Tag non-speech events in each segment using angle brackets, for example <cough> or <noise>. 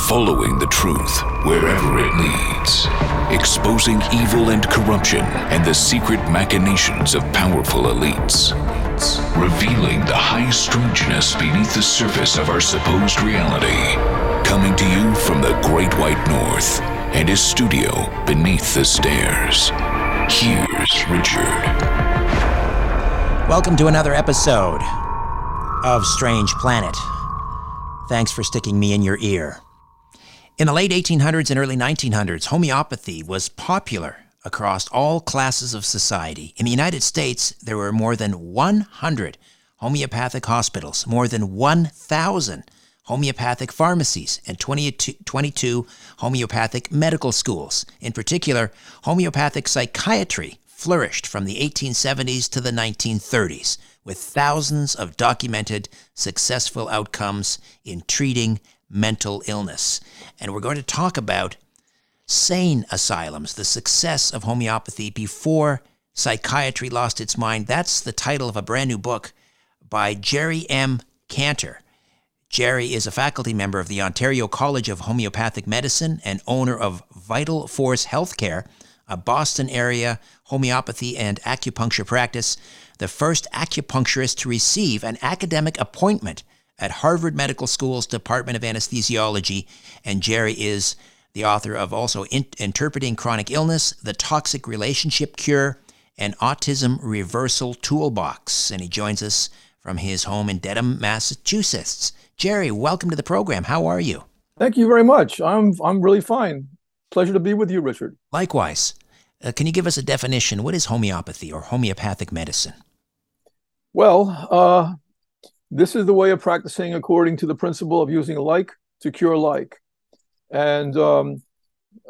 Following the truth wherever it leads. Exposing evil and corruption and the secret machinations of powerful elites. Revealing the high strangeness beneath the surface of our supposed reality. Coming to you from the Great White North and his studio beneath the stairs. Here's Richard. Welcome to another episode of Strange Planet. Thanks for sticking me in your ear. In the late 1800s and early 1900s, homeopathy was popular across all classes of society. In the United States, there were more than 100 homeopathic hospitals, more than 1,000 homeopathic pharmacies, and 22, 22 homeopathic medical schools. In particular, homeopathic psychiatry flourished from the 1870s to the 1930s, with thousands of documented successful outcomes in treating mental illness. And we're going to talk about sane asylums, the success of homeopathy before psychiatry lost its mind. That's the title of a brand new book by Jerry M. Kantor. Jerry is a faculty member of the Ontario College of Homeopathic Medicine and owner of Vital Force Healthcare, a Boston area homeopathy and acupuncture practice, the first acupuncturist to receive an academic appointment at Harvard Medical School's Department of Anesthesiology. And Jerry is the author of also in- Interpreting Chronic Illness, The Toxic Relationship Cure, and Autism Reversal Toolbox. And he joins us from his home in Dedham, Massachusetts. Jerry, welcome to the program. How are you? Thank you very much. I'm I'm really fine. Pleasure to be with you, Richard. Likewise. Uh, can you give us a definition? What is homeopathy or homeopathic medicine? Well, uh, this is the way of practicing according to the principle of using like to cure like. And um,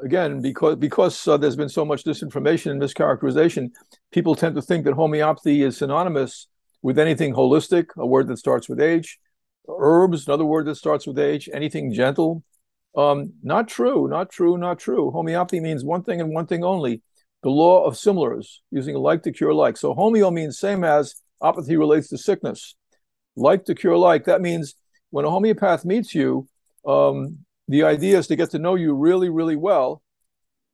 again, because because uh, there's been so much disinformation and mischaracterization, people tend to think that homeopathy is synonymous with anything holistic, a word that starts with H, herbs, another word that starts with H, anything gentle. Um, not true, not true, not true. Homeopathy means one thing and one thing only the law of similars, using like to cure like. So homeo means same as, apathy relates to sickness. Like to cure like, that means when a homeopath meets you, um, the idea is to get to know you really, really well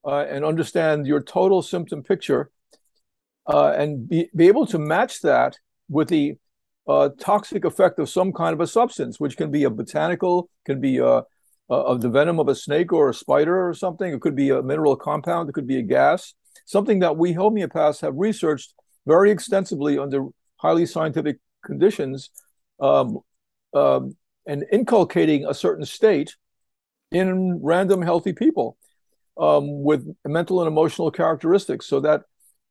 uh, and understand your total symptom picture uh, and be, be able to match that with the uh, toxic effect of some kind of a substance, which can be a botanical, can be a, a, of the venom of a snake or a spider or something. It could be a mineral compound. It could be a gas. Something that we homeopaths have researched very extensively under highly scientific conditions, um, um, and inculcating a certain state in random healthy people um, with mental and emotional characteristics, so that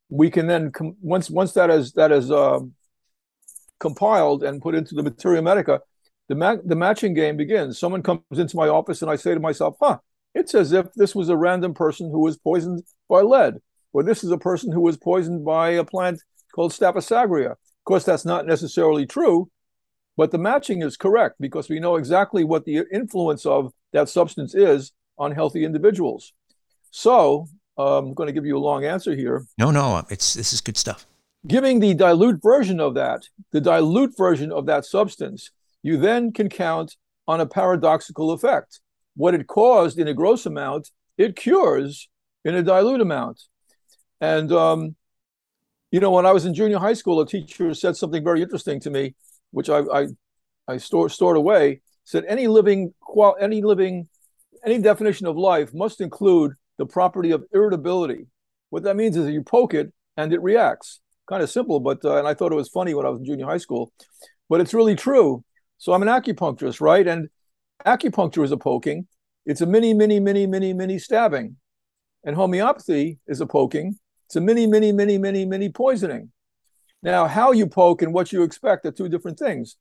we can then com- once once that is that is uh, compiled and put into the materia medica, the ma- the matching game begins. Someone comes into my office and I say to myself, "Huh, it's as if this was a random person who was poisoned by lead, or this is a person who was poisoned by a plant called Staphysagria." Of course, that's not necessarily true, but the matching is correct because we know exactly what the influence of that substance is on healthy individuals. So um, I'm going to give you a long answer here. No, no, it's this is good stuff. Giving the dilute version of that, the dilute version of that substance, you then can count on a paradoxical effect. What it caused in a gross amount, it cures in a dilute amount. And um, you know, when I was in junior high school, a teacher said something very interesting to me, which I I, I store, stored away. Said any living qual any living any definition of life must include the property of irritability. What that means is that you poke it and it reacts. Kind of simple, but uh, and I thought it was funny when I was in junior high school, but it's really true. So I'm an acupuncturist, right? And acupuncture is a poking. It's a mini, mini, mini, mini, mini stabbing. And homeopathy is a poking. It's a mini, mini, mini, mini, mini poisoning. Now, how you poke and what you expect are two different things.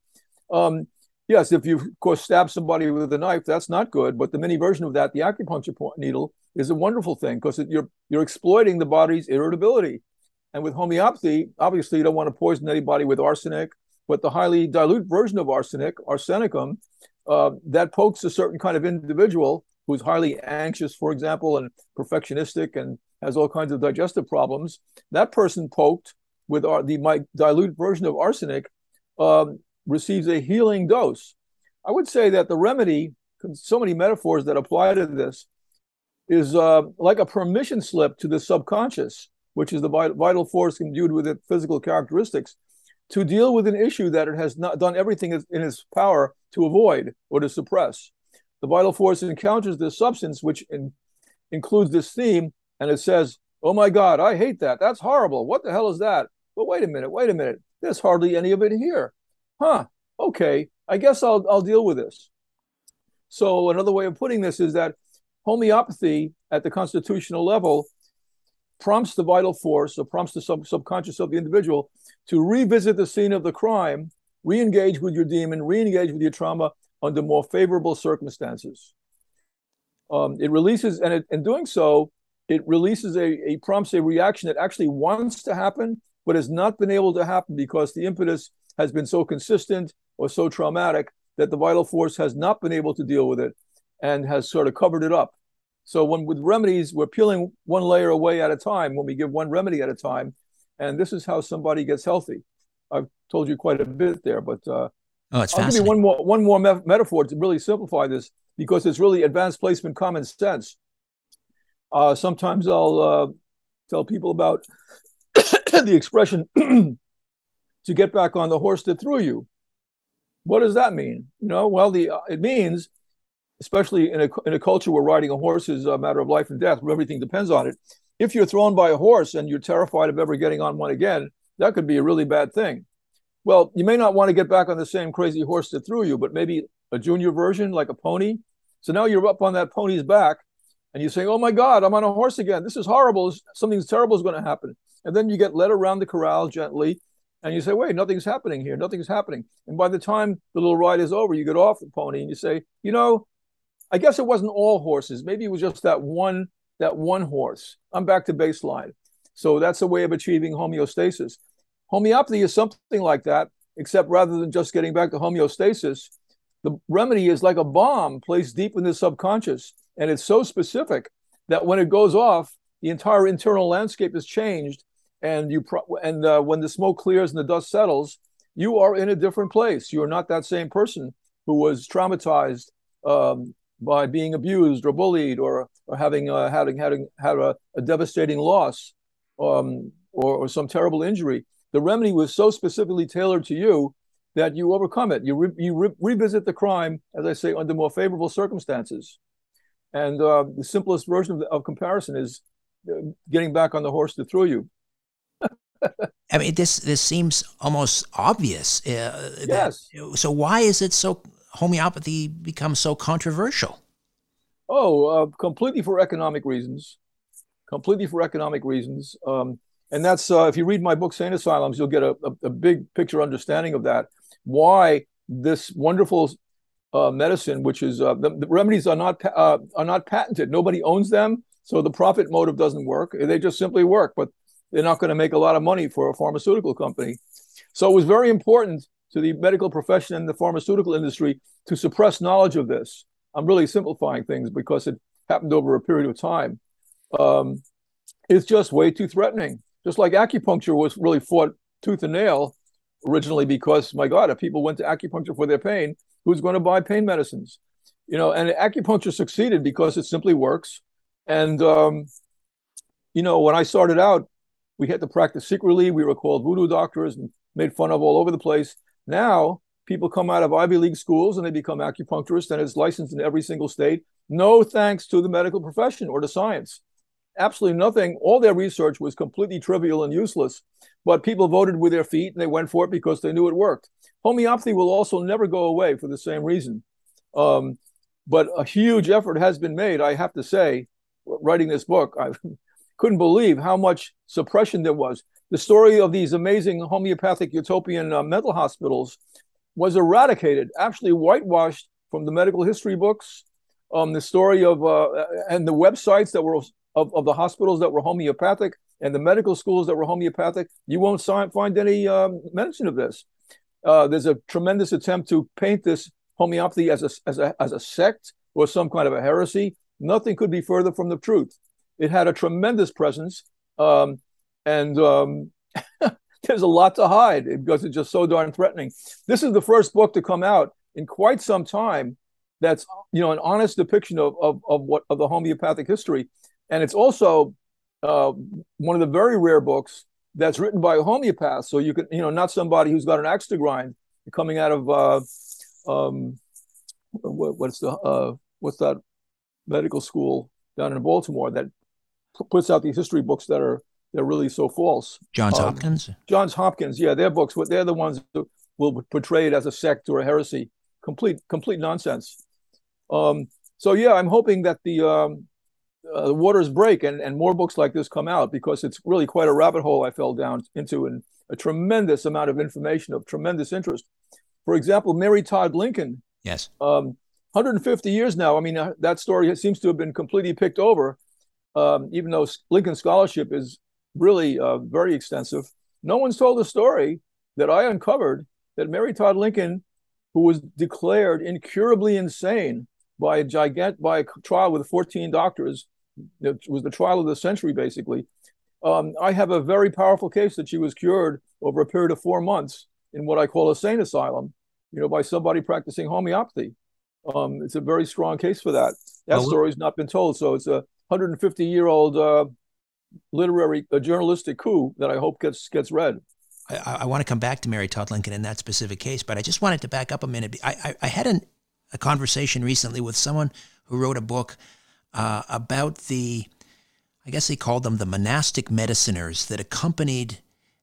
Um, yes, if you, of course, stab somebody with a knife, that's not good. But the mini version of that, the acupuncture needle, is a wonderful thing because you're you're exploiting the body's irritability. And with homeopathy, obviously, you don't want to poison anybody with arsenic, but the highly dilute version of arsenic, arsenicum, uh, that pokes a certain kind of individual who's highly anxious, for example, and perfectionistic and has all kinds of digestive problems. That person poked with our, the my dilute version of arsenic um, receives a healing dose. I would say that the remedy, so many metaphors that apply to this, is uh, like a permission slip to the subconscious, which is the vital force imbued with its physical characteristics, to deal with an issue that it has not done everything in its power to avoid or to suppress. The vital force encounters this substance, which in, includes this theme, and it says, Oh my God, I hate that. That's horrible. What the hell is that? But wait a minute, wait a minute. There's hardly any of it here. Huh. Okay. I guess I'll, I'll deal with this. So, another way of putting this is that homeopathy at the constitutional level prompts the vital force or prompts the sub- subconscious of the individual to revisit the scene of the crime, re engage with your demon, re engage with your trauma under more favorable circumstances. Um, it releases, and it, in doing so, it releases a, a prompts a reaction that actually wants to happen, but has not been able to happen because the impetus has been so consistent or so traumatic that the vital force has not been able to deal with it and has sort of covered it up. So when with remedies, we're peeling one layer away at a time when we give one remedy at a time, and this is how somebody gets healthy. I've told you quite a bit there, but uh, oh, it's I'll give you one more one more me- metaphor to really simplify this because it's really advanced placement common sense. Uh, sometimes I'll uh, tell people about the expression <clears throat> "to get back on the horse that threw you." What does that mean? You know, well, the uh, it means especially in a, in a culture where riding a horse is a matter of life and death, where everything depends on it. If you're thrown by a horse and you're terrified of ever getting on one again, that could be a really bad thing. Well, you may not want to get back on the same crazy horse that threw you, but maybe a junior version like a pony. So now you're up on that pony's back and you say, Oh my God, I'm on a horse again. This is horrible. Something terrible is going to happen. And then you get led around the corral gently and you say, Wait, nothing's happening here. Nothing's happening. And by the time the little ride is over, you get off the pony and you say, You know, I guess it wasn't all horses. Maybe it was just that one that one horse. I'm back to baseline. So that's a way of achieving homeostasis. Homeopathy is something like that, except rather than just getting back to homeostasis, the remedy is like a bomb placed deep in the subconscious, and it's so specific that when it goes off, the entire internal landscape is changed, and you pro- and uh, when the smoke clears and the dust settles, you are in a different place. You are not that same person who was traumatized um, by being abused or bullied or, or having uh, having having had a, a devastating loss um, or, or some terrible injury. The remedy was so specifically tailored to you that you overcome it. You re- you re- revisit the crime, as I say, under more favorable circumstances. And uh, the simplest version of, the, of comparison is uh, getting back on the horse that threw you. <laughs> I mean, this this seems almost obvious. Uh, yes. That, so why is it so homeopathy becomes so controversial? Oh, uh, completely for economic reasons. Completely for economic reasons. Um, and that's uh, if you read my book, Sane Asylums, you'll get a, a, a big picture understanding of that. Why this wonderful uh, medicine, which is uh, the, the, remedies are not uh, are not patented. Nobody owns them, so the profit motive doesn't work. They just simply work, but they're not going to make a lot of money for a pharmaceutical company. So it was very important to the medical profession and the pharmaceutical industry to suppress knowledge of this. I'm really simplifying things because it happened over a period of time. Um, it's just way too threatening. Just like acupuncture was really fought tooth and nail originally because, my God, if people went to acupuncture for their pain, who's going to buy pain medicines? You know, and acupuncture succeeded because it simply works. And, um, you know, when I started out, we had to practice secretly. We were called voodoo doctors and made fun of all over the place. Now, people come out of Ivy League schools and they become acupuncturists, and it's licensed in every single state. No thanks to the medical profession or to science. Absolutely nothing. All their research was completely trivial and useless, but people voted with their feet and they went for it because they knew it worked. Homeopathy will also never go away for the same reason. Um, but a huge effort has been made, I have to say, writing this book. I couldn't believe how much suppression there was. The story of these amazing homeopathic utopian uh, mental hospitals was eradicated, actually whitewashed from the medical history books. Um, the story of uh, and the websites that were of, of the hospitals that were homeopathic and the medical schools that were homeopathic, you won't find any um, mention of this. Uh, there's a tremendous attempt to paint this homeopathy as a, as, a, as a sect or some kind of a heresy. Nothing could be further from the truth. It had a tremendous presence, um, and um, <laughs> there's a lot to hide because it's just so darn threatening. This is the first book to come out in quite some time that's you know an honest depiction of of, of what of the homeopathic history, and it's also uh, one of the very rare books that's written by a homeopath. So you can you know not somebody who's got an axe to grind coming out of uh, um, what, what's the uh, what's that medical school down in Baltimore that puts out these history books that are they're really so false. Johns um, Hopkins. Johns Hopkins, yeah, their books. They're the ones that will portray it as a sect or a heresy. Complete complete nonsense. Um, so yeah, I'm hoping that the um, uh, the waters break and, and more books like this come out because it's really quite a rabbit hole I fell down into and a tremendous amount of information of tremendous interest. For example, Mary Todd Lincoln. Yes. Um, 150 years now. I mean, uh, that story seems to have been completely picked over, um, even though Lincoln scholarship is really uh, very extensive. No one's told the story that I uncovered that Mary Todd Lincoln, who was declared incurably insane by a gigant by a trial with 14 doctors, it was the trial of the century basically. Um, I have a very powerful case that she was cured over a period of four months in what I call a sane asylum, you know, by somebody practicing homeopathy. Um, it's a very strong case for that. That well, story's not been told, so it's a 150 year old uh, literary, a journalistic coup that I hope gets gets read. I, I, want to come back to Mary Todd Lincoln in that specific case, but I just wanted to back up a minute. I, I, I had an, a conversation recently with someone who wrote a book uh, about the, I guess they called them the monastic mediciners that accompanied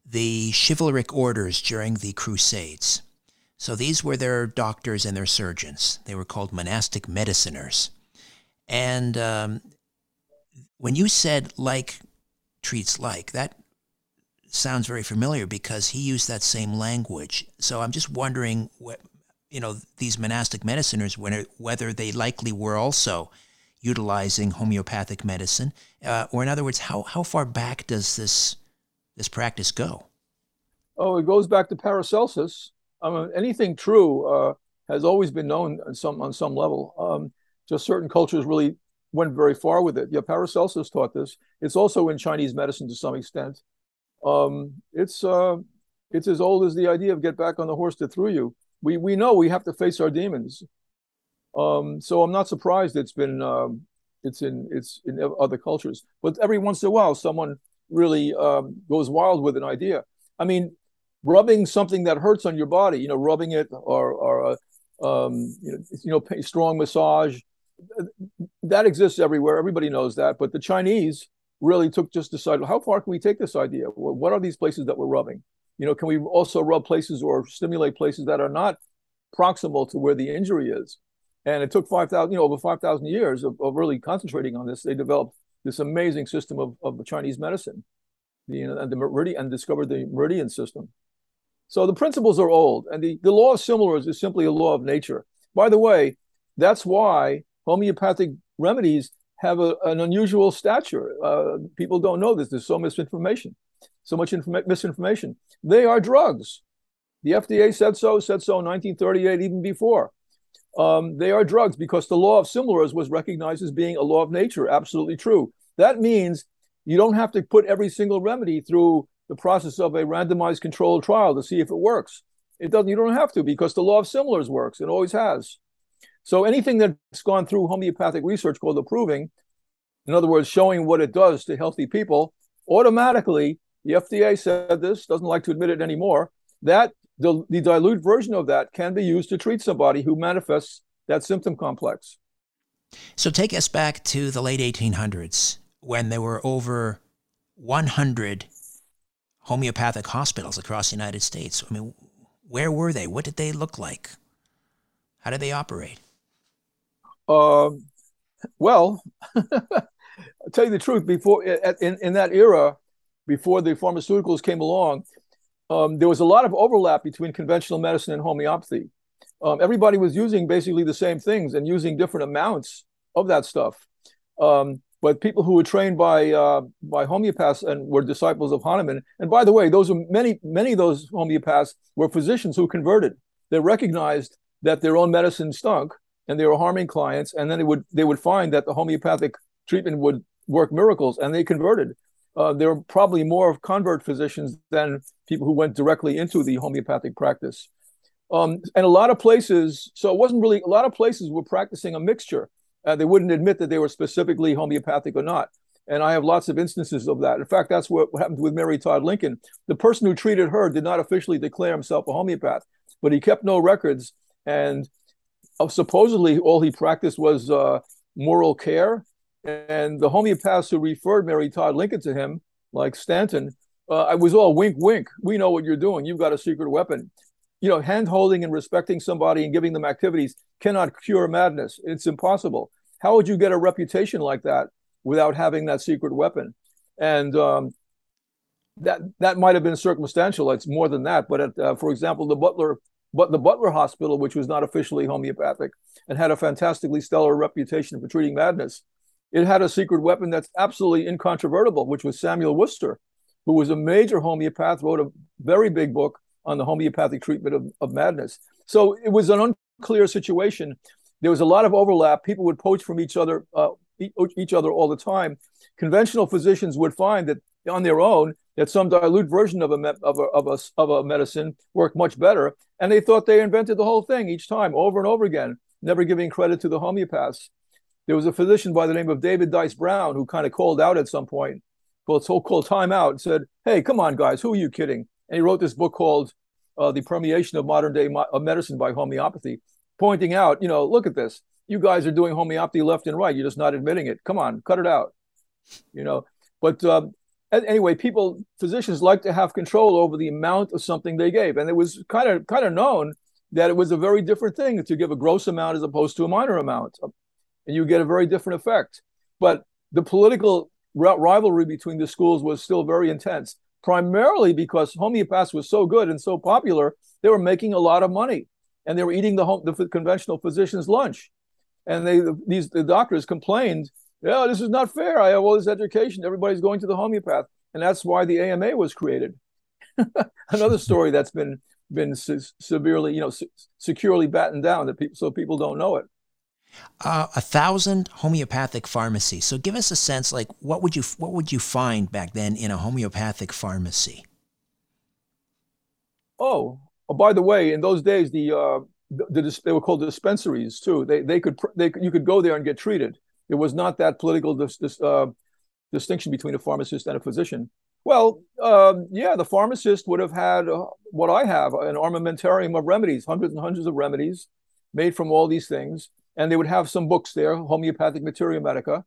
the chivalric orders during the Crusades. So these were their doctors and their surgeons. They were called monastic mediciners. And um, when you said like treats like, that sounds very familiar because he used that same language. So I'm just wondering what, you know, these monastic mediciners, whether they likely were also utilizing homeopathic medicine, uh, or in other words, how, how far back does this this practice go? Oh, it goes back to Paracelsus. I mean, anything true uh, has always been known on some on some level. Um, just certain cultures really went very far with it. Yeah, Paracelsus taught this. It's also in Chinese medicine to some extent. Um, it's uh, it's as old as the idea of get back on the horse that threw you. We we know we have to face our demons. Um, so I'm not surprised it's been um, it's in it's in other cultures. But every once in a while, someone really um, goes wild with an idea. I mean, rubbing something that hurts on your body, you know, rubbing it or or uh, um, you know, you know, strong massage. That exists everywhere. Everybody knows that. But the Chinese really took just decided how far can we take this idea? What are these places that we're rubbing? You know, can we also rub places or stimulate places that are not proximal to where the injury is? And it took 5,000, you know, over 5,000 years of, of, really concentrating on this. They developed this amazing system of, of Chinese medicine the, you know, and the meridian and discovered the meridian system. So the principles are old, and the, the law of similars is simply a law of nature. By the way, that's why homeopathic remedies have a, an unusual stature. Uh, people don't know this. There's so misinformation, so much informa- misinformation. They are drugs. The FDA said so, said so in 1938, even before. Um, they are drugs because the law of similars was recognized as being a law of nature. Absolutely true. That means you don't have to put every single remedy through the process of a randomized controlled trial to see if it works. It doesn't. You don't have to because the law of similars works. It always has. So anything that's gone through homeopathic research called a proving, in other words, showing what it does to healthy people, automatically the FDA said this doesn't like to admit it anymore. That the, the dilute version of that can be used to treat somebody who manifests that symptom complex. So take us back to the late 1800s when there were over 100 homeopathic hospitals across the United States. I mean, where were they? What did they look like? How did they operate? Um, well, I'll <laughs> tell you the truth. Before in, in that era, before the pharmaceuticals came along, um, there was a lot of overlap between conventional medicine and homeopathy. Um, everybody was using basically the same things and using different amounts of that stuff. Um, but people who were trained by uh, by homeopaths and were disciples of Hahnemann, and by the way, those were many many of those homeopaths were physicians who converted. They recognized that their own medicine stunk and they were harming clients, and then they would they would find that the homeopathic treatment would work miracles, and they converted. Uh, there were probably more convert physicians than people who went directly into the homeopathic practice. Um, and a lot of places, so it wasn't really a lot of places were practicing a mixture uh, they wouldn't admit that they were specifically homeopathic or not. And I have lots of instances of that. In fact, that's what happened with Mary Todd Lincoln. The person who treated her did not officially declare himself a homeopath, but he kept no records. And supposedly, all he practiced was uh, moral care. And the homeopaths who referred Mary Todd Lincoln to him, like Stanton, uh, I was all wink, wink. We know what you're doing. You've got a secret weapon. You know, hand holding and respecting somebody and giving them activities cannot cure madness. It's impossible. How would you get a reputation like that without having that secret weapon? And um, that that might have been circumstantial. It's more than that. But at, uh, for example, the Butler, but the Butler Hospital, which was not officially homeopathic and had a fantastically stellar reputation for treating madness, it had a secret weapon that's absolutely incontrovertible, which was Samuel Worcester, who was a major homeopath, wrote a very big book on the homeopathic treatment of, of madness. So it was an unclear situation. There was a lot of overlap. People would poach from each other, uh, each other all the time. Conventional physicians would find that on their own that some dilute version of a, me- of, a, of, a, of a medicine worked much better, and they thought they invented the whole thing each time, over and over again, never giving credit to the homeopaths. There was a physician by the name of David Dyce Brown who kind of called out at some point, called so-called time out, and said, "Hey, come on, guys, who are you kidding?" And he wrote this book called uh, the permeation of modern day mo- medicine by homeopathy, pointing out, you know, look at this. You guys are doing homeopathy left and right. You're just not admitting it. Come on, cut it out. You know, but um, anyway, people, physicians like to have control over the amount of something they gave, and it was kind of kind of known that it was a very different thing to give a gross amount as opposed to a minor amount, um, and you get a very different effect. But the political rivalry between the schools was still very intense primarily because homeopaths was so good and so popular, they were making a lot of money and they were eating the, home, the conventional physician's lunch. And they these the doctors complained, yeah, this is not fair. I have all this education. Everybody's going to the homeopath. And that's why the AMA was created. <laughs> Another story that's been been se- severely, you know, se- securely battened down that people so people don't know it uh, a thousand homeopathic pharmacies. So give us a sense, like what would you what would you find back then in a homeopathic pharmacy? Oh, oh by the way, in those days, the, uh, the, the they were called dispensaries too. They they could they you could go there and get treated. It was not that political dis, dis, uh, distinction between a pharmacist and a physician. Well, um, yeah, the pharmacist would have had uh, what I have an armamentarium of remedies, hundreds and hundreds of remedies made from all these things and they would have some books there, homeopathic materia medica,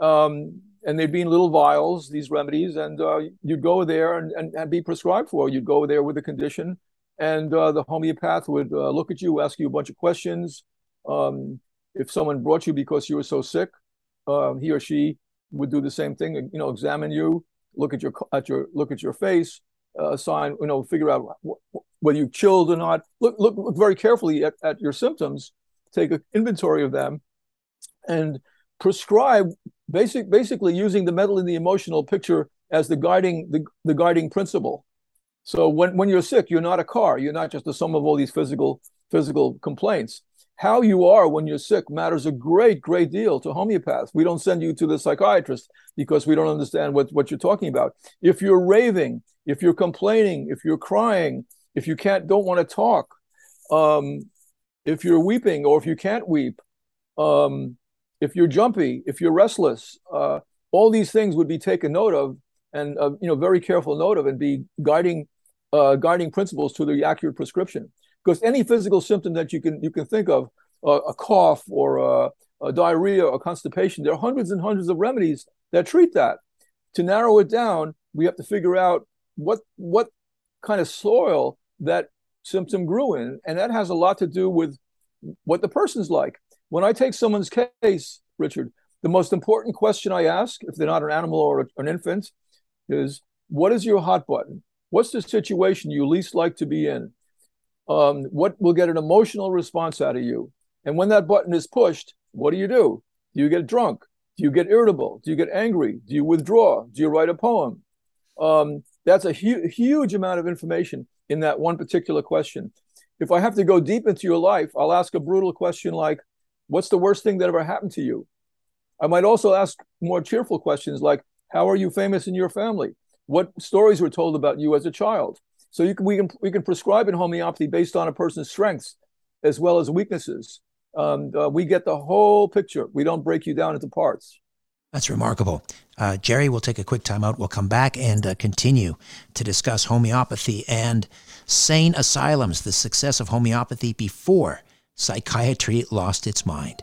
um, and they'd be in little vials, these remedies, and uh, you'd go there and, and, and, be prescribed for. You'd go there with a condition, and uh, the homeopath would uh, look at you, ask you a bunch of questions. Um, if someone brought you because you were so sick, um, he or she would do the same thing. You know, examine you, look at your at your look at your face, uh, sign, you know, figure out whether you're chilled or not. Look look, look very carefully at, at your symptoms take an inventory of them, and prescribe basic basically using the mental and the emotional picture as the guiding the, the guiding principle. So when, when you're sick, you're not a car. You're not just the sum of all these physical physical complaints. How you are when you're sick matters a great, great deal to homeopaths. We don't send you to the psychiatrist because we don't understand what, what you're talking about. If you're raving, if you're complaining, if you're crying, if you can't don't want to talk, um, if you're weeping or if you can't weep, um, if you're jumpy, if you're restless, uh, all these things would be taken note of and uh, you know very careful note of and be guiding uh, guiding principles to the accurate prescription. Because any physical symptom that you can you can think of, uh, a cough or a, a diarrhea or constipation, there are hundreds and hundreds of remedies that treat that. To narrow it down, we have to figure out what what kind of soil that symptom grew in, and that has a lot to do with what the person's like. When I take someone's case, Richard, the most important question I ask, if they're not an animal or an infant, is what is your hot button? What's the situation you least like to be in? Um, what will get an emotional response out of you? And when that button is pushed, what do you do? Do you get drunk? Do you get irritable? Do you get angry? Do you withdraw? Do you write a poem? Um, that's a hu- huge amount of information in that one particular question. If I have to go deep into your life, I'll ask a brutal question like, What's the worst thing that ever happened to you? I might also ask more cheerful questions like, How are you famous in your family? What stories were told about you as a child? So you can, we can we can prescribe in homeopathy based on a person's strengths as well as weaknesses. Um, uh, we get the whole picture. We don't break you down into parts. That's remarkable. Uh, Jerry, we'll take a quick time out. We'll come back and uh, continue to discuss homeopathy and sane asylums, the success of homeopathy before psychiatry lost its mind.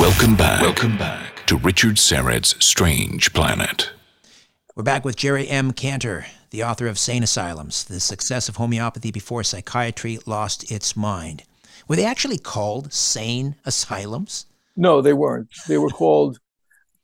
Welcome back. Welcome back to Richard Syrett's Strange Planet. We're back with Jerry M. Kantor, the author of Sane Asylums The Success of Homeopathy Before Psychiatry Lost Its Mind. Were they actually called sane asylums? No, they weren't. They were called,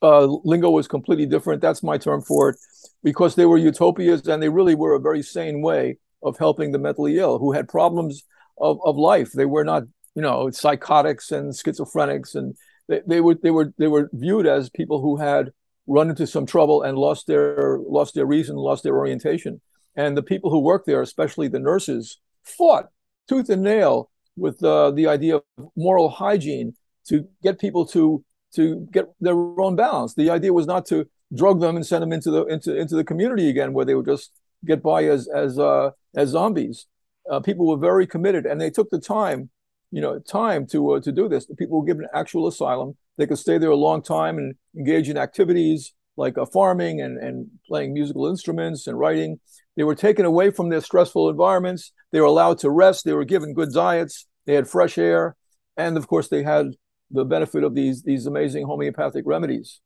uh, lingo was completely different. That's my term for it, because they were utopias and they really were a very sane way of helping the mentally ill who had problems of, of life. They were not, you know, psychotics and schizophrenics, and they, they were they were they were viewed as people who had run into some trouble and lost their lost their reason, lost their orientation. And the people who worked there, especially the nurses, fought tooth and nail with uh, the idea of moral hygiene to get people to to get their own balance. The idea was not to drug them and send them into the into into the community again, where they would just get by as as uh, as zombies. Uh, people were very committed, and they took the time, you know, time to uh, to do this. The people were given actual asylum. They could stay there a long time and engage in activities like uh, farming and, and playing musical instruments and writing. They were taken away from their stressful environments. They were allowed to rest. They were given good diets. They had fresh air. And of course, they had the benefit of these, these amazing homeopathic remedies.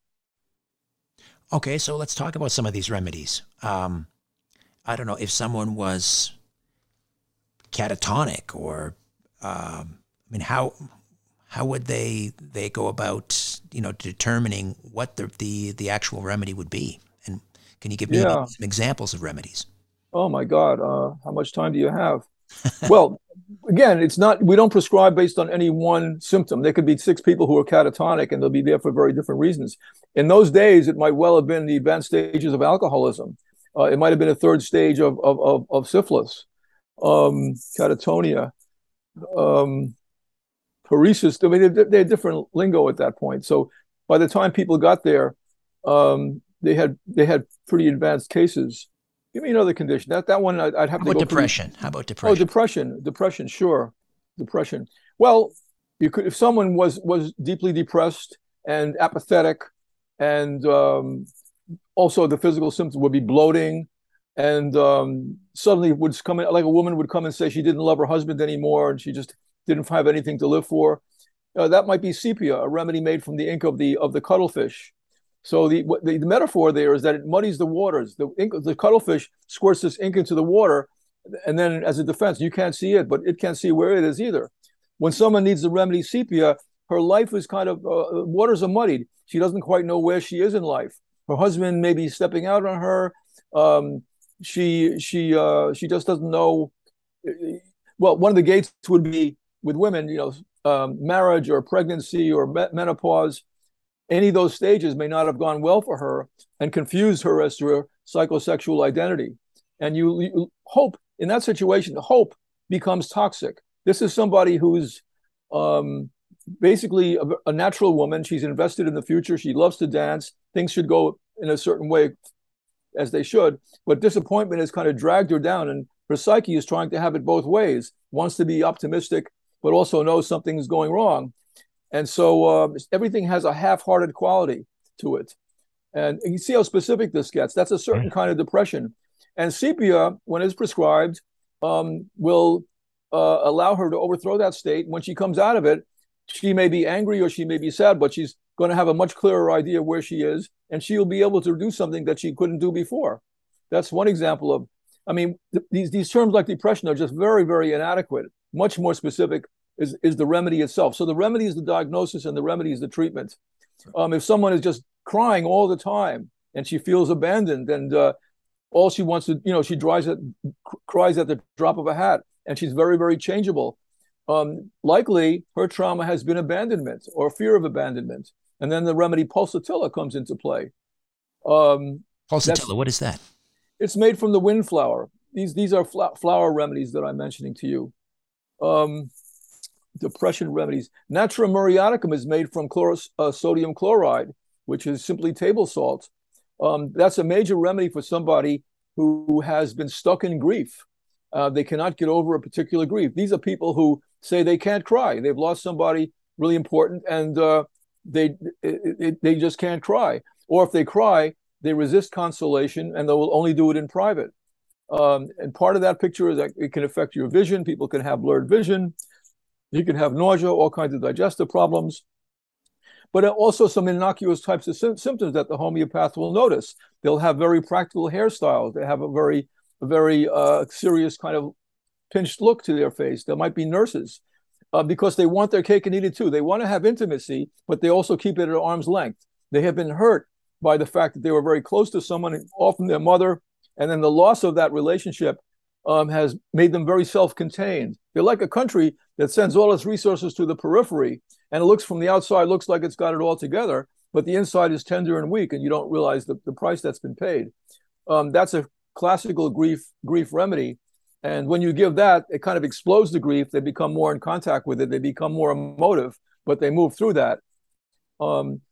Okay, so let's talk about some of these remedies. Um, I don't know if someone was catatonic or, um, I mean, how how would they they go about you know determining what the the, the actual remedy would be? And can you give me yeah. some examples of remedies? Oh my God, uh, how much time do you have? well, again, it's not we don't prescribe based on any one symptom. There could be six people who are catatonic, and they'll be there for very different reasons. In those days, it might well have been the advanced stages of alcoholism. Uh, it might have been a third stage of of, of, of syphilis, um, catatonia. Um, paresis. I mean, they, they had different lingo at that point. So by the time people got there, um, they had they had pretty advanced cases. Give me another condition. That that one I'd, I'd have How to go. depression? Pretty... How about depression? Oh, depression. Depression. Sure, depression. Well, you could if someone was was deeply depressed and apathetic, and um, also the physical symptoms would be bloating, and um, suddenly would come in like a woman would come and say she didn't love her husband anymore, and she just didn't have anything to live for. Uh, that might be sepia, a remedy made from the ink of the of the cuttlefish. So the, the, the metaphor there is that it muddies the waters. The ink, the cuttlefish squirts this ink into the water, and then as a defense, you can't see it, but it can't see where it is either. When someone needs the remedy sepia, her life is kind of uh, waters are muddied. She doesn't quite know where she is in life. Her husband may be stepping out on her. Um, she she uh, she just doesn't know. Well, one of the gates would be with women, you know, um, marriage or pregnancy or menopause any of those stages may not have gone well for her and confused her as to her psychosexual identity. And you, you hope in that situation, hope becomes toxic. This is somebody who's um, basically a, a, natural woman. She's invested in the future. She loves to dance. Things should go in a certain way as they should. But disappointment has kind of dragged her down, and her psyche is trying to have it both ways. Wants to be optimistic, but also knows something's going wrong. And so uh, everything has a half-hearted quality to it. And you see how specific this gets. That's a certain mm-hmm. kind of depression. And sepia, when it's prescribed, um, will uh, allow her to overthrow that state. When she comes out of it, she may be angry or she may be sad, but she's going to have a much clearer idea where she is, and she'll be able to do something that she couldn't do before. That's one example of. I mean, th- these these terms like depression are just very, very inadequate. Much more specific is, is the remedy itself. So the remedy is the diagnosis and the remedy is the treatment. Um, if someone is just crying all the time and she feels abandoned and uh, all she wants to, you know, she dries at, cries at the drop of a hat and she's very, very changeable. Um, likely her trauma has been abandonment or fear of abandonment. And then the remedy pulsatilla comes into play. Um, pulsatilla, what is that? It's made from the windflower. These, these are fl- flower remedies that I'm mentioning to you. Um, depression remedies. Natrium muriaticum is made from uh, sodium chloride, which is simply table salt. Um, that's a major remedy for somebody who has been stuck in grief. Uh, they cannot get over a particular grief. These are people who say they can't cry. They've lost somebody really important, and uh, they they just can't cry. Or if they cry, they resist consolation, and they will only do it in private. Um, and part of that picture is that it can affect your vision. People can have blurred vision. You can have nausea, all kinds of digestive problems, but also some innocuous types of sy- symptoms that the homeopath will notice. They'll have very practical hairstyles. They have a very, a very uh, serious kind of pinched look to their face. There might be nurses uh, because they want their cake and eat it too. They want to have intimacy, but they also keep it at arm's length. They have been hurt by the fact that they were very close to someone, often their mother, and then the loss of that relationship um, has made them very self-contained. They're like a country that sends all its resources to the periphery, and it looks from the outside looks like it's got it all together, but the inside is tender and weak, and you don't realize the, the price that's been paid. Um, that's a classical grief grief remedy, and when you give that, it kind of explodes the grief. They become more in contact with it. They become more emotive, but they move through that. Um,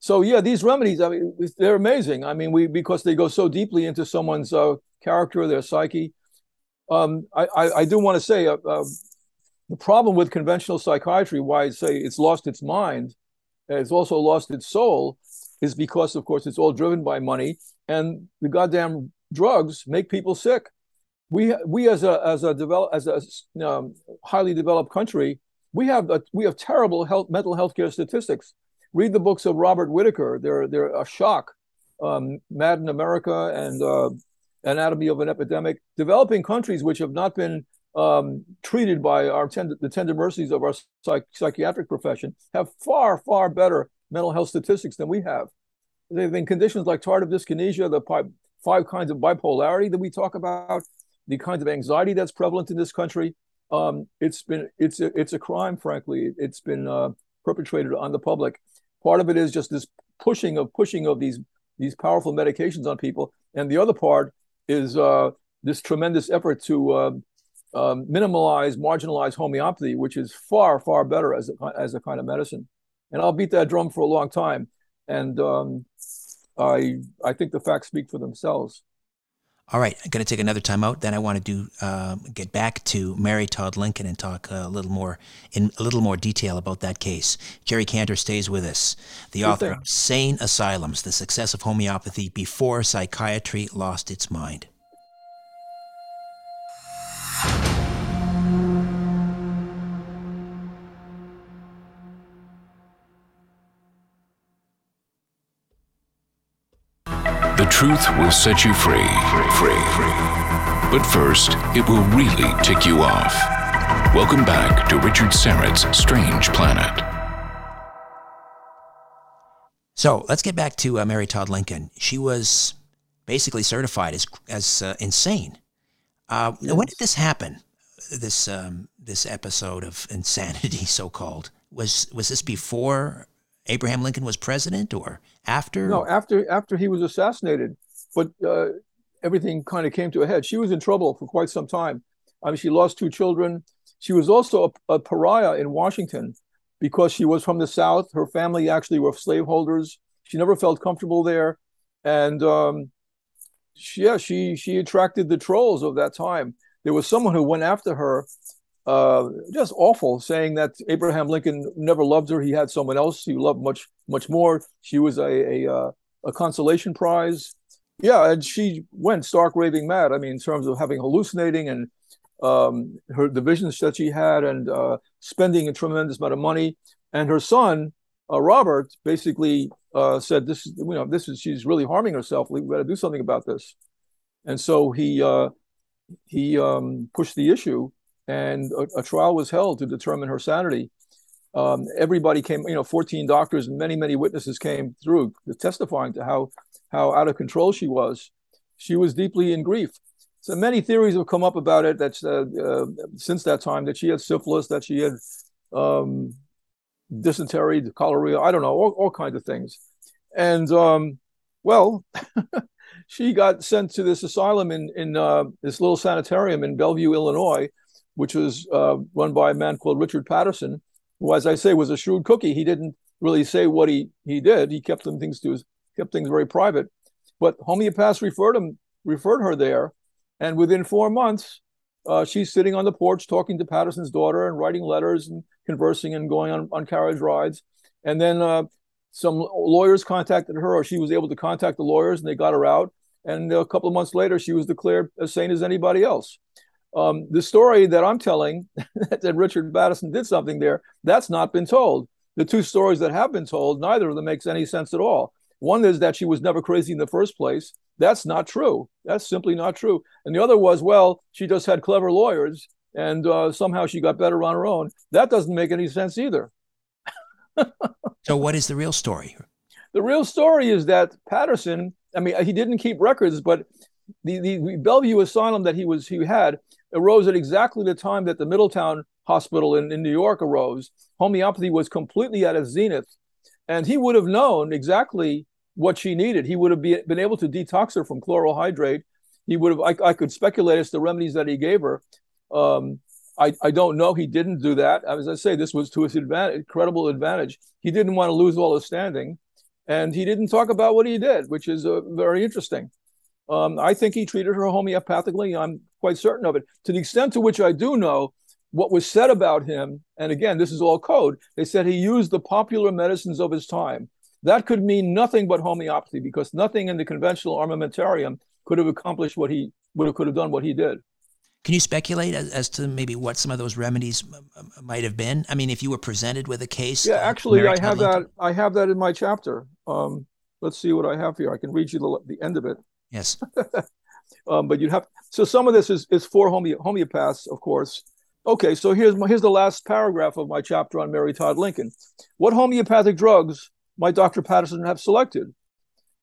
so yeah, these remedies, I mean, they're amazing. I mean, we because they go so deeply into someone's uh, character, their psyche. Um, I, I, I, do want to say uh, uh, the problem with conventional psychiatry, why I say it's lost its mind, it's also lost its soul, is because, of course, it's all driven by money, and the goddamn drugs make people sick. We we as a as a develop as a um, highly developed country, we have a, we have terrible health mental health care statistics. Read the books of Robert Whitaker; they're they're a shock. Um, Mad in America and uh, anatomy of an epidemic. Developing countries which have not been um, treated by our tender, the tender mercies of our psych- psychiatric profession have far, far better mental health statistics than we have. They've been conditions like tardive dyskinesia, the pi- five kinds of bipolarity that we talk about, the kinds of anxiety that's prevalent in this country. Um, it's been it's a, it's a crime, frankly. It's been uh, perpetrated on the public. Part of it is just this pushing of pushing of these these powerful medications on people, and the other part is uh, this tremendous effort to uh, um, minimalize, marginalize homeopathy, which is far, far better as a, as a kind of medicine. And I'll beat that drum for a long time. And um, I, I think the facts speak for themselves. All right, I'm going to take another time out. Then I want to do uh, get back to Mary Todd Lincoln and talk a little more in a little more detail about that case. Jerry Kantor stays with us, the Good author thing. of Sane Asylums: The Success of Homeopathy Before Psychiatry Lost Its Mind. Truth will set you free. Free. Free. But first, it will really tick you off. Welcome back to Richard Syrett's Strange Planet. So let's get back to uh, Mary Todd Lincoln. She was basically certified as as uh, insane. Uh, yes. When did this happen? This um, this episode of insanity, <laughs> so called, was was this before Abraham Lincoln was president or after? No, after after he was assassinated. But uh, everything kind of came to a head. She was in trouble for quite some time. I mean, she lost two children. She was also a, a pariah in Washington because she was from the South. Her family actually were slaveholders. She never felt comfortable there, and um, she, yeah, she she attracted the trolls of that time. There was someone who went after her, uh, just awful, saying that Abraham Lincoln never loved her. He had someone else he loved much much more. She was a a, uh, a consolation prize. Yeah, and she went stark raving mad. I mean, in terms of having hallucinating and um, her the visions that she had and uh, spending a tremendous amount of money. And her son, uh, Robert, basically uh, said, "This is you know this is she's really harming herself. We've got to do something about this." And so he he um, pushed the issue, and a, a, trial was held to determine her sanity. Um, everybody came, you know, 14 doctors and many many witnesses came through testifying to how how out of control she was. She was deeply in grief so many theories have come up about it that uh, uh, since that time that she had syphilis, that she had um, dysentery, cholera, I don't know, all, all kinds of things. And um, well, <laughs> she got sent to this asylum in in uh, this little sanitarium in Bellevue, Illinois, which was uh, run by a man called Richard Patterson, who, as I say, was a shrewd cookie. He didn't really say what he he did. He kept them things to his, kept things very private. But homeopaths referred him referred her there and within four months, uh, she's sitting on the porch talking to Patterson's daughter and writing letters and conversing and going on, on carriage rides. And then uh, some lawyers contacted her, or she was able to contact the lawyers, and they got her out. And a couple of months later, she was declared as sane as anybody else. Um, the story that I'm telling <laughs> that Richard Patterson did something there, that's not been told. The two stories that have been told, neither of them makes any sense at all. One is that she was never crazy in the first place. That's not true. That's simply not true. And the other was, well, she just had clever lawyers and uh, somehow she got better on her own. That doesn't make any sense either. <laughs> so, what is the real story? The real story is that Patterson, I mean, he didn't keep records, but the, the Bellevue Asylum that he was he had arose at exactly the time that the Middletown Hospital in, in New York arose. Homeopathy was completely at its zenith. And he would have known exactly what she needed. He would have be, been able to detox her from chloral hydrate. He would have, I, I could speculate as to the remedies that he gave her. Um, I, I don't know. He didn't do that. As I say, this was to his advantage, incredible advantage. He didn't want to lose all his standing. And he didn't talk about what he did, which is uh, very interesting. Um, I think he treated her homeopathically. I'm quite certain of it. To the extent to which I do know what was said about him, and again, this is all code, they said he used the popular medicines of his time. That could mean nothing but homeopathy because nothing in the conventional armamentarium could have accomplished what he would have could have done what he did. Can you speculate as, as to maybe what some of those remedies might have been? I mean, if you were presented with a case. Yeah, actually, I have that. I have that in my chapter. Um, let's see what I have here. I can read you the, the end of it. Yes. <laughs> um, but you'd have so some of this is is for home, homeopaths, of course. Okay, so here's my, here's the last paragraph of my chapter on Mary Todd Lincoln. What homeopathic drugs might Dr. Patterson have selected?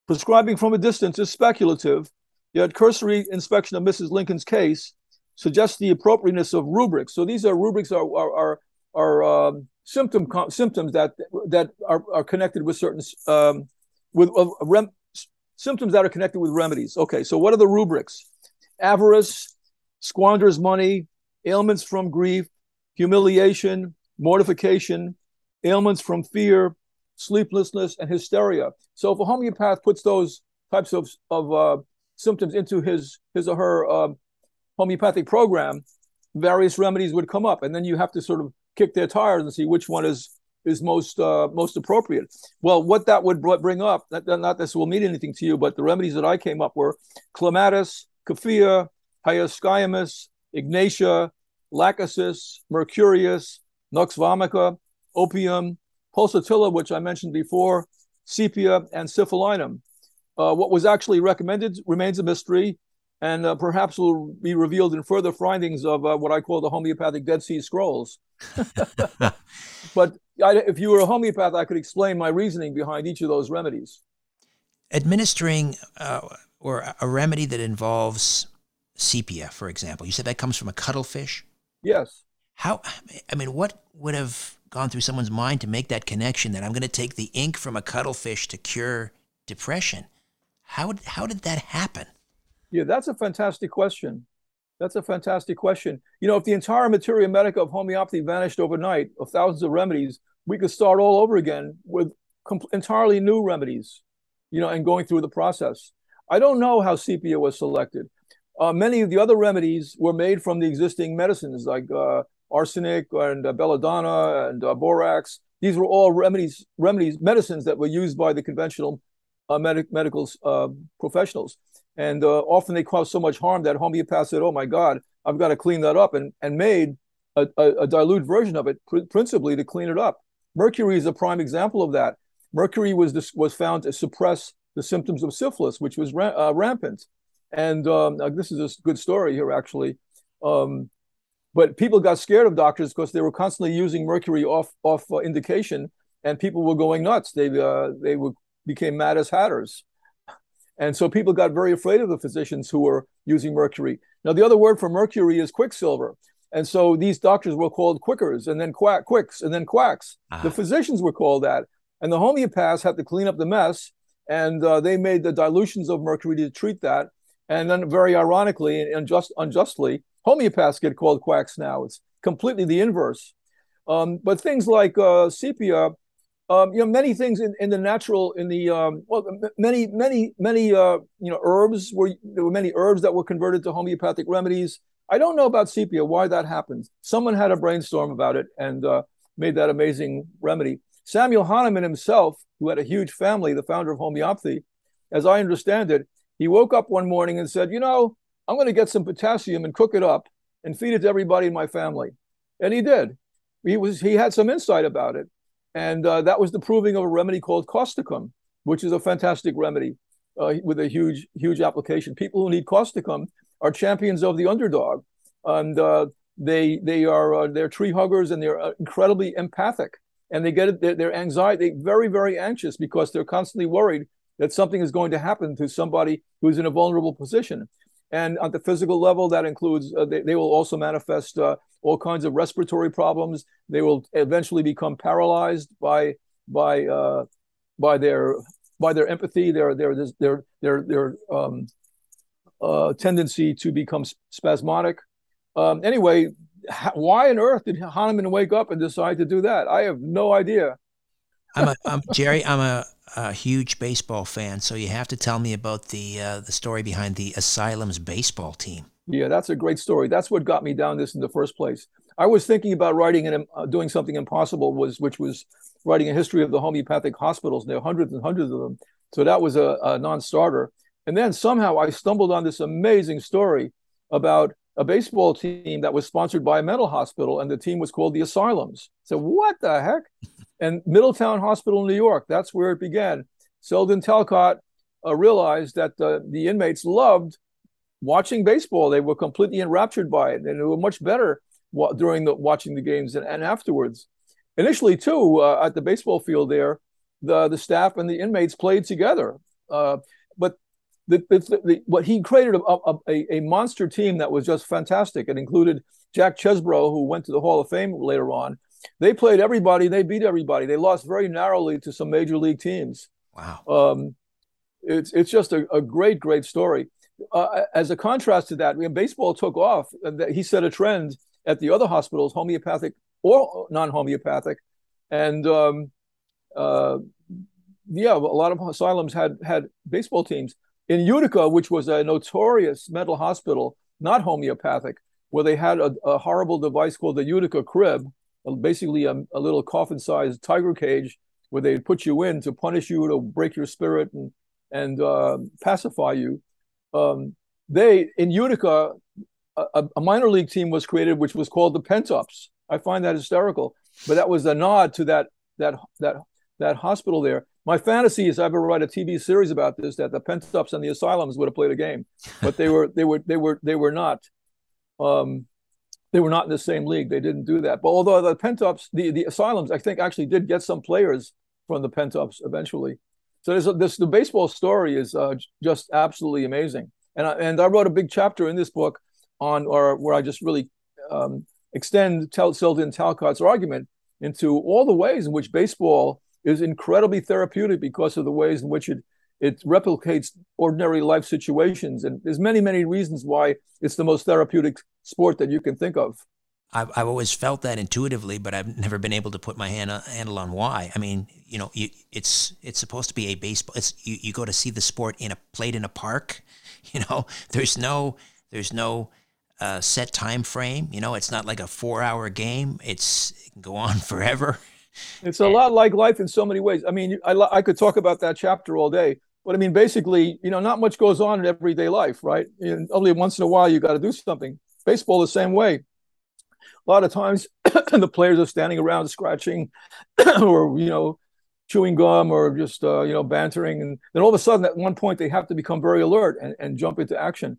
Prescribing from a distance is speculative, yet cursory inspection of Mrs. Lincoln's case suggests the appropriateness of rubrics. So these are rubrics are are are, are um, symptom symptoms that that are, are connected with certain um, with uh, rem- symptoms that are connected with remedies. Okay, so what are the rubrics? Avarice, squanders money, ailments from grief, humiliation, mortification, ailments from fear, sleeplessness, and hysteria. So if a homeopath puts those types of, of uh, symptoms into his his or her uh, homeopathic program, various remedies would come up, and then you have to sort of kick their tires and see which one is is most uh, most appropriate. Well, what that would bring up, not, not this will mean anything to you, but the remedies that I came up were clematis, coffea, hyoscyamus, ignatia, lachesis, mercurius, nux vomica, opium, pulsatilla, which I mentioned before, sepia, and syphilinum. Uh, what was actually recommended remains a mystery, and uh, perhaps will be revealed in further findings of uh, what I call the homeopathic Dead Sea Scrolls. <laughs> but I, if you were a homeopath, I could explain my reasoning behind each of those remedies. Administering uh, or a remedy that involves sepia, for example, you said that comes from a cuttlefish. Yes. How? I mean, what would have gone through someone's mind to make that connection that I'm going to take the ink from a cuttlefish to cure depression? How how did that happen? Yeah, that's a fantastic question. That's a fantastic question. You know, if the entire materia medica of homeopathy vanished overnight, of thousands of remedies, we could start all over again with entirely new remedies, you know, and going through the process. I don't know how sepia was selected. Uh, many of the other remedies were made from the existing medicines like uh, arsenic and uh, belladonna and uh, borax. These were all remedies, remedies, medicines that were used by the conventional uh, medic, medical uh, professionals. And often they cause so much harm that homeopaths said, "Oh my God, I've got to clean that up," and and made a, a, a dilute version of it, pr- principally to clean it up. Mercury is a prime example of that. Mercury was this, was found to suppress the symptoms of syphilis, which was ra- rampant. And um, this is a good story here, actually. Um, but people got scared of doctors because they were constantly using mercury off off uh, indication, and people were going nuts. They uh, they were, became mad as hatters, and so people got very afraid of the physicians who were using mercury. Now the other word for mercury is quicksilver, and so these doctors were called quickers, and then quack quicks, and then quacks. The physicians were called that, and the homeopaths had to clean up the mess, and uh, they made the dilutions of mercury to treat that. And then, very ironically and unjust, unjustly, Homeopaths get called quacks now. It's completely the inverse. Um, but things like uh, sepia, um, you know, many things in, in the natural, in the um, well, many, many, many, uh, you know, herbs were there were many herbs that were converted to homeopathic remedies. I don't know about sepia, why that happened. Someone had a brainstorm about it and uh, made that amazing remedy. Samuel Hahnemann himself, who had a huge family, the founder of homeopathy, as I understand it, he woke up one morning and said, "You know, I'm going to get some potassium and cook it up and feed it to everybody in my family. And he did. He was he had some insight about it, and uh, that was the proving of a remedy called causticum, which is a fantastic remedy uh, with a huge huge application. People who need causticum are champions of the underdog, and uh, they they are uh, they're tree huggers and they're uh, incredibly empathic, and they get their, their anxiety they very very anxious because they're constantly worried that something is going to happen to somebody who's in a vulnerable position. And on the physical level, that includes uh, they, they will also manifest uh, all kinds of respiratory problems. They will eventually become paralyzed by by uh, by their by their empathy, their their their their their um, uh, tendency to become spasmodic. Um, anyway, why on earth did Hahnemann wake up and decide to do that? I have no idea. I'm a <laughs> I'm, Jerry. I'm a a huge baseball fan, so you have to tell me about the uh, the story behind the Asylum's baseball team. Yeah, that's a great story. That's what got me down this in the first place. I was thinking about writing and uh, doing something impossible, was which was writing a history of the homeopathic hospitals. There are hundreds and hundreds of them, so that was a, a non-starter. And then somehow I stumbled on this amazing story about a baseball team that was sponsored by a mental hospital, and the team was called the Asylums. So what the heck? And Middletown Hospital in New York, that's where it began. Selden Talcott uh, realized that uh, the inmates loved watching baseball. They were completely enraptured by it, and they were much better wa- during the watching the games and, and afterwards. Initially, too, uh, at the baseball field there, the the staff and the inmates played together. Uh, but the, the, the, what he created a, a, a, monster team that was just fantastic. It included Jack Chesbro, who went to the Hall of Fame later on, they played everybody. They beat everybody. They lost very narrowly to some major league teams. Wow. Um, it's it's just a, a great great story. Uh, as a contrast to that, when baseball took off, he set a trend at the other hospitals, homeopathic or non-homeopathic, and um, uh, yeah, a lot of asylums had had baseball teams. In Utica, which was a notorious mental hospital, not homeopathic, where they had a, a horrible device called the Utica crib, basically a, a little coffin-sized tiger cage where they put you in to punish you, to break your spirit and and uh, pacify you. Um, they in Utica, a, a, minor league team was created, which was called the Pentups. I find that hysterical, but that was a nod to that that that that hospital there. My fantasy is I ever write a TV series about this that the Pentups and the Asylums would have played a game, but they were they were they were they were not. Um, they were not in the same league. They didn't do that. But although the Pentups, the the Asylums, I think actually did get some players from the Pentups eventually. So a, this the baseball story is uh, just absolutely amazing. And I, and I wrote a big chapter in this book on or where I just really um, extend Tel- Selden Talcott's argument into all the ways in which baseball is incredibly therapeutic because of the ways in which it it replicates ordinary life situations. And there's many many reasons why it's the most therapeutic sport that you can think of. I've, I've always felt that intuitively but i've never been able to put my hand, handle on why. I mean you know you, it's it's supposed to be a baseball it's you, you go to see the sport in a played in a park <laughs> you know? There's no there's no uh, set time frame you know? It's not like a four hour game. It's it can go on <laughs> forever it's a lot like life in so many ways. I mean, I, I could talk about that chapter all day, but I mean, basically, you know, not much goes on in everyday life, right? And only once in a while you got to do something. Baseball the same way. A lot of times <clears throat> the players are standing around scratching <clears throat> or, you know, chewing gum or just, uh, you know, bantering. And then all of a sudden at one point they have to become very alert and, and jump into action.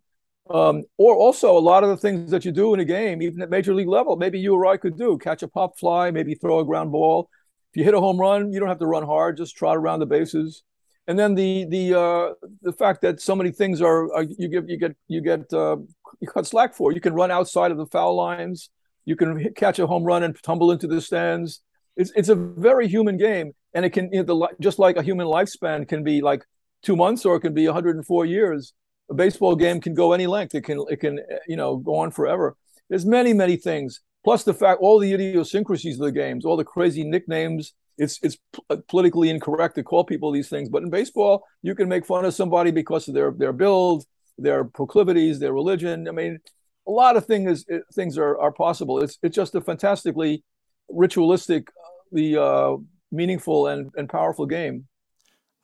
Um, or also a lot of the things that you do in a game, even at major league level, maybe you or I could do catch a pop fly, maybe throw a ground ball. If you hit a home run, you don't have to run hard, just trot around the bases. And then the the uh, the fact that so many things are, are you get you get you get uh, you cut slack for. You can run outside of the foul lines. You can hit, catch a home run and tumble into the stands. It's it's a very human game, and it can you know, the, just like a human lifespan can be like two months or it can be 104 years a baseball game can go any length. It can it can you know go on forever. There's many many things. Plus the fact all the idiosyncrasies of the games, all the crazy nicknames. It's it's uh, politically incorrect to call people these things, but in baseball you can make fun of somebody because of their their build, their proclivities, their religion. I mean, a lot of things things are are possible. It's it's just a fantastically ritualistic, the uh, meaningful and and powerful game.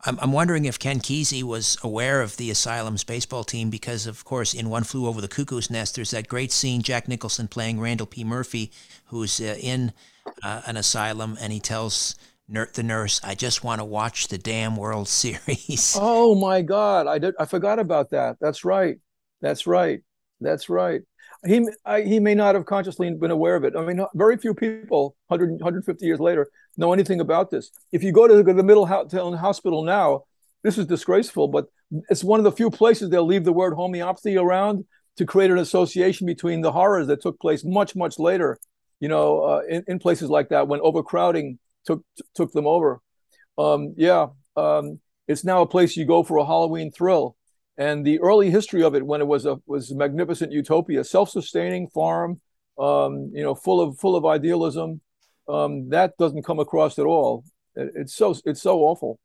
I'm, I'm wondering if Ken Kesey was aware of the Asylum's baseball team because, of course, in One Flew Over the Cuckoo's Nest, there's that great scene, Jack Nicholson playing Randall P. Murphy, who's uh, in uh, an asylum, and he tells the nurse, I just want to watch the damn World <laughs> Series. Oh, my God. I, did, I forgot about that. That's right. That's right. That's right. He, I, he may not have consciously been aware of it. I mean, very few people, 100, 150 years later, know anything about this. If you go to the Middle Town Hospital now, this is disgraceful, but it's one of the few places they'll leave the word homeopathy around to create an association between the horrors that took place much, much later, you know, uh, in, in, places like that when overcrowding took took them over. Um, yeah, um, it's now a place you go for a Halloween thrill. And the early history of it, when it was a was a magnificent utopia, self-sustaining farm, um, you know, full of full of idealism, um, that doesn't come across at all. It's so it's so awful.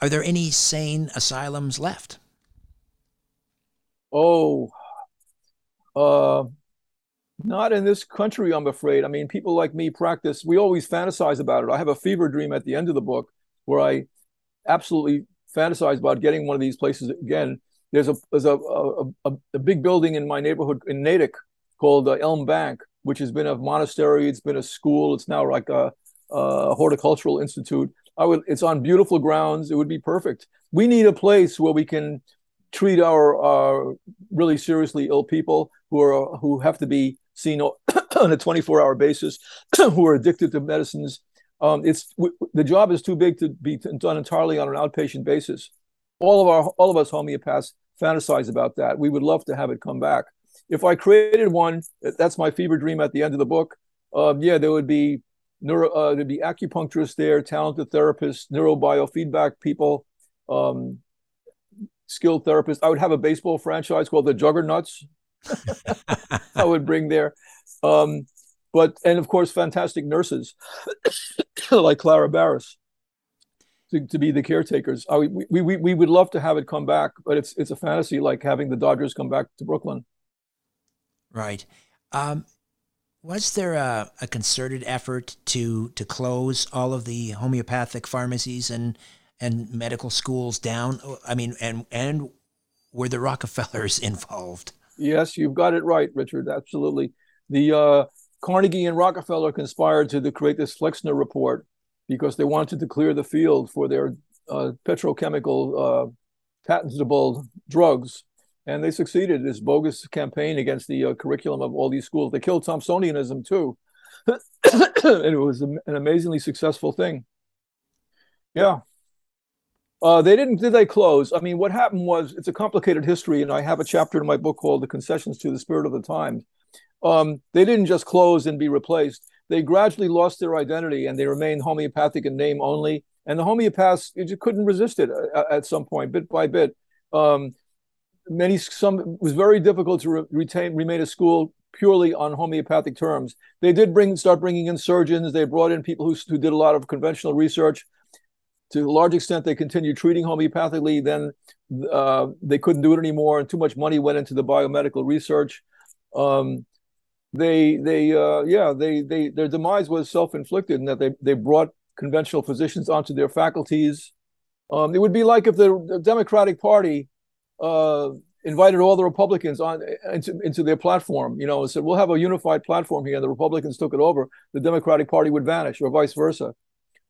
Are there any sane asylums left? Oh, uh, not in this country, I'm afraid. I mean, people like me practice. We always fantasize about it. I have a fever dream at the end of the book where I absolutely fantasize about getting one of these places again. There's a there's a a, a, a big building in my neighborhood in Natick called uh, Elm Bank, which has been a monastery. It's been a school. It's now like a, a horticultural institute. I would. It's on beautiful grounds. It would be perfect. We need a place where we can treat our really seriously ill people who are who have to be seen <coughs> on a 24-hour basis, <coughs> who are addicted to medicines. Um, it's w- the job is too big to be done entirely on an outpatient basis. All of our all of us homeopaths fantasize about that. We would love to have it come back if I created one, that's my fever dream at the end of the book. Um, yeah, there would be neuro, uh, there'd be acupuncturists there, talented therapists, neurobiofeedback people, um, skilled therapists. I would have a baseball franchise called the Juggernauts. <laughs> I would bring there, um, but and of course, fantastic nurses <coughs> like Clara Barris. To, to, be the caretakers. We, we, we, we would love to have it come back, but it's it's a fantasy like having the Dodgers come back to Brooklyn. Right. Um, was there a, a, concerted effort to to close all of the homeopathic pharmacies and and medical schools down? I mean, and and were the <laughs> Rockefellers involved? Yes, you've got it right, Richard. Absolutely. The uh, Carnegie and Rockefeller conspired to, to create this Flexner report, because they wanted to clear the field for their uh, petrochemical uh, patentable drugs. And they succeeded this bogus campaign against the uh, curriculum of all these schools. They killed Thomsonianism too. <coughs> and it was an amazingly successful thing. Yeah. Uh, they didn't. Did they close? I mean, what happened was it's a complicated history, and I have a chapter in my book called "The Concessions to the Spirit of the Times." Um, they didn't just close and be replaced. They gradually lost their identity, and they remained homeopathic in name only. And the homeopaths you couldn't resist it uh, at, at some point, bit by bit. Um, many some it was very difficult to re- retain remain a school purely on homeopathic terms. They did bring start bringing in surgeons. They brought in people who, who did a lot of conventional research. To a large extent, they continued treating homeopathically. Then uh, they couldn't do it anymore, and too much money went into the biomedical research. Um, they they uh, yeah they they their demise was self inflicted in that they they brought conventional physicians onto their faculties. Um, it would be like if the Democratic Party uh, invited all the Republicans on into, into their platform, you know, and said, we'll have a unified platform here, and the Republicans took it over, the Democratic Party would vanish, or vice versa.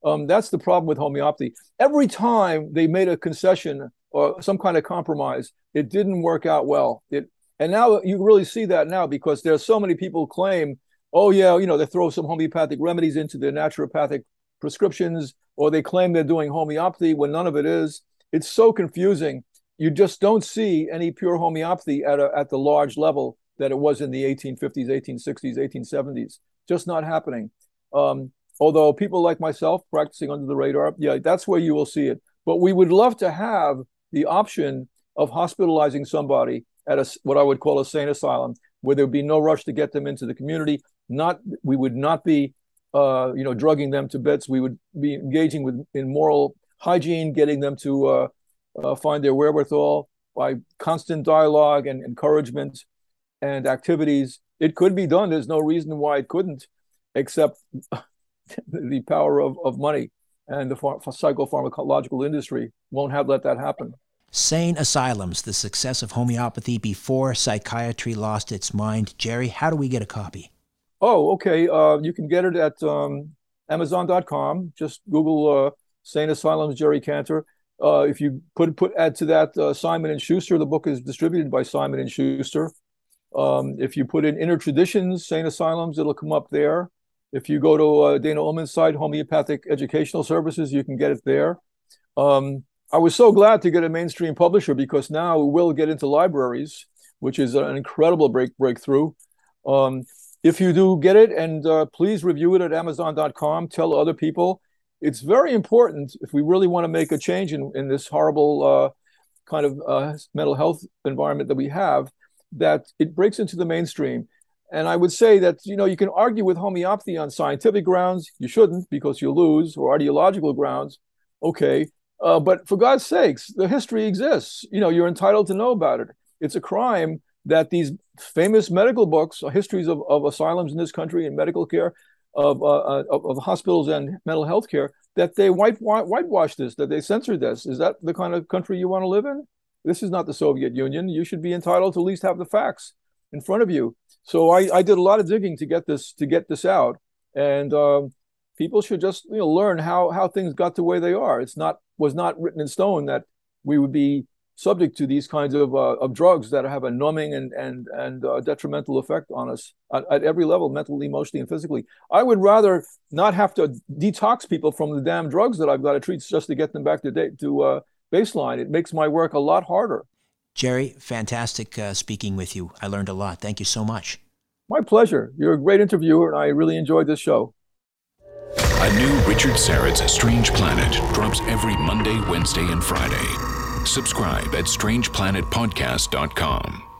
Um, that's the problem with homeopathy. Every time they made a concession or some kind of compromise, it didn't work out well. It and now you really see that now because there's so many people claim, oh yeah, you know, they throw some homeopathic remedies into their naturopathic prescriptions or they claim they're doing homeopathy when none of it is. It's so confusing. You just don't see any pure homeopathy at, a, at the large level that it was in the 1850s, 1860s, 1870s. Just not happening. Um, although people like myself practicing under the radar, yeah, that's where you will see it. But we would love to have the option of hospitalizing somebody at a, what I would call a sane asylum, where there would be no rush to get them into the community. Not we would not be uh, you know, drugging them to bits. We would be engaging with in moral hygiene, getting them to uh, uh, find their wherewithal by constant dialogue and encouragement and activities. It could be done. There's no reason why it couldn't, except <laughs> the power of, of money and the ph- psychopharmacological industry won't have let that happen. Sane Asylums, the success of homeopathy before psychiatry lost its mind. Jerry, how do we get a copy? Oh, okay. Uh, you can get it at um, Amazon.com. Just Google uh, Sane Asylums Jerry Kantor. Uh, if you put put add to that uh, Simon and Schuster, the book is distributed by Simon and Schuster. Um, if you put in Inner Traditions, Sane Asylums, it'll come up there. If you go to uh, Dana Ullman's site, Homeopathic Educational Services, you can get it there. Um, I was so glad to get a mainstream publisher because now we will get into libraries, which is an incredible break breakthrough. Um, if you do get it, and uh, please review it at Amazon.com. Tell other people. It's very important if we really want to make a change in, in this horrible uh, kind of uh, mental health environment that we have, that it breaks into the mainstream. And I would say that you know you can argue with homeopathy on scientific grounds. You shouldn't because you lose, or ideological grounds. Okay, uh, but for God's sakes, the history exists. You know you're entitled to know about it. It's a crime that these famous medical books, uh, histories of, of asylums in this country and medical care, of, uh, uh, of, hospitals and mental health care, that they white, whitewash this, that they censor this. Is that the kind of country you want to live in? This is not the Soviet Union. You should be entitled to at least have the facts in front of you. So I, I did a lot of digging to get this to get this out, and um, people should just you know learn how how things got the way they are. It's not was not written in stone that we would be subject to these kinds of, uh, of drugs that have a numbing and and and uh, detrimental effect on us at, at, every level, mentally, emotionally, and physically. I would rather not have to detox people from the damn drugs that I've got to treat just to get them back to date to uh, baseline. It makes my work a lot harder. Jerry, fantastic uh, speaking with you. I learned a lot. Thank you so much. My pleasure. You're a great interviewer, and I really enjoyed this show. A new Richard Syrett's Strange Planet drops every Monday, Wednesday, and Friday. Subscribe at strangeplanetpodcast.com.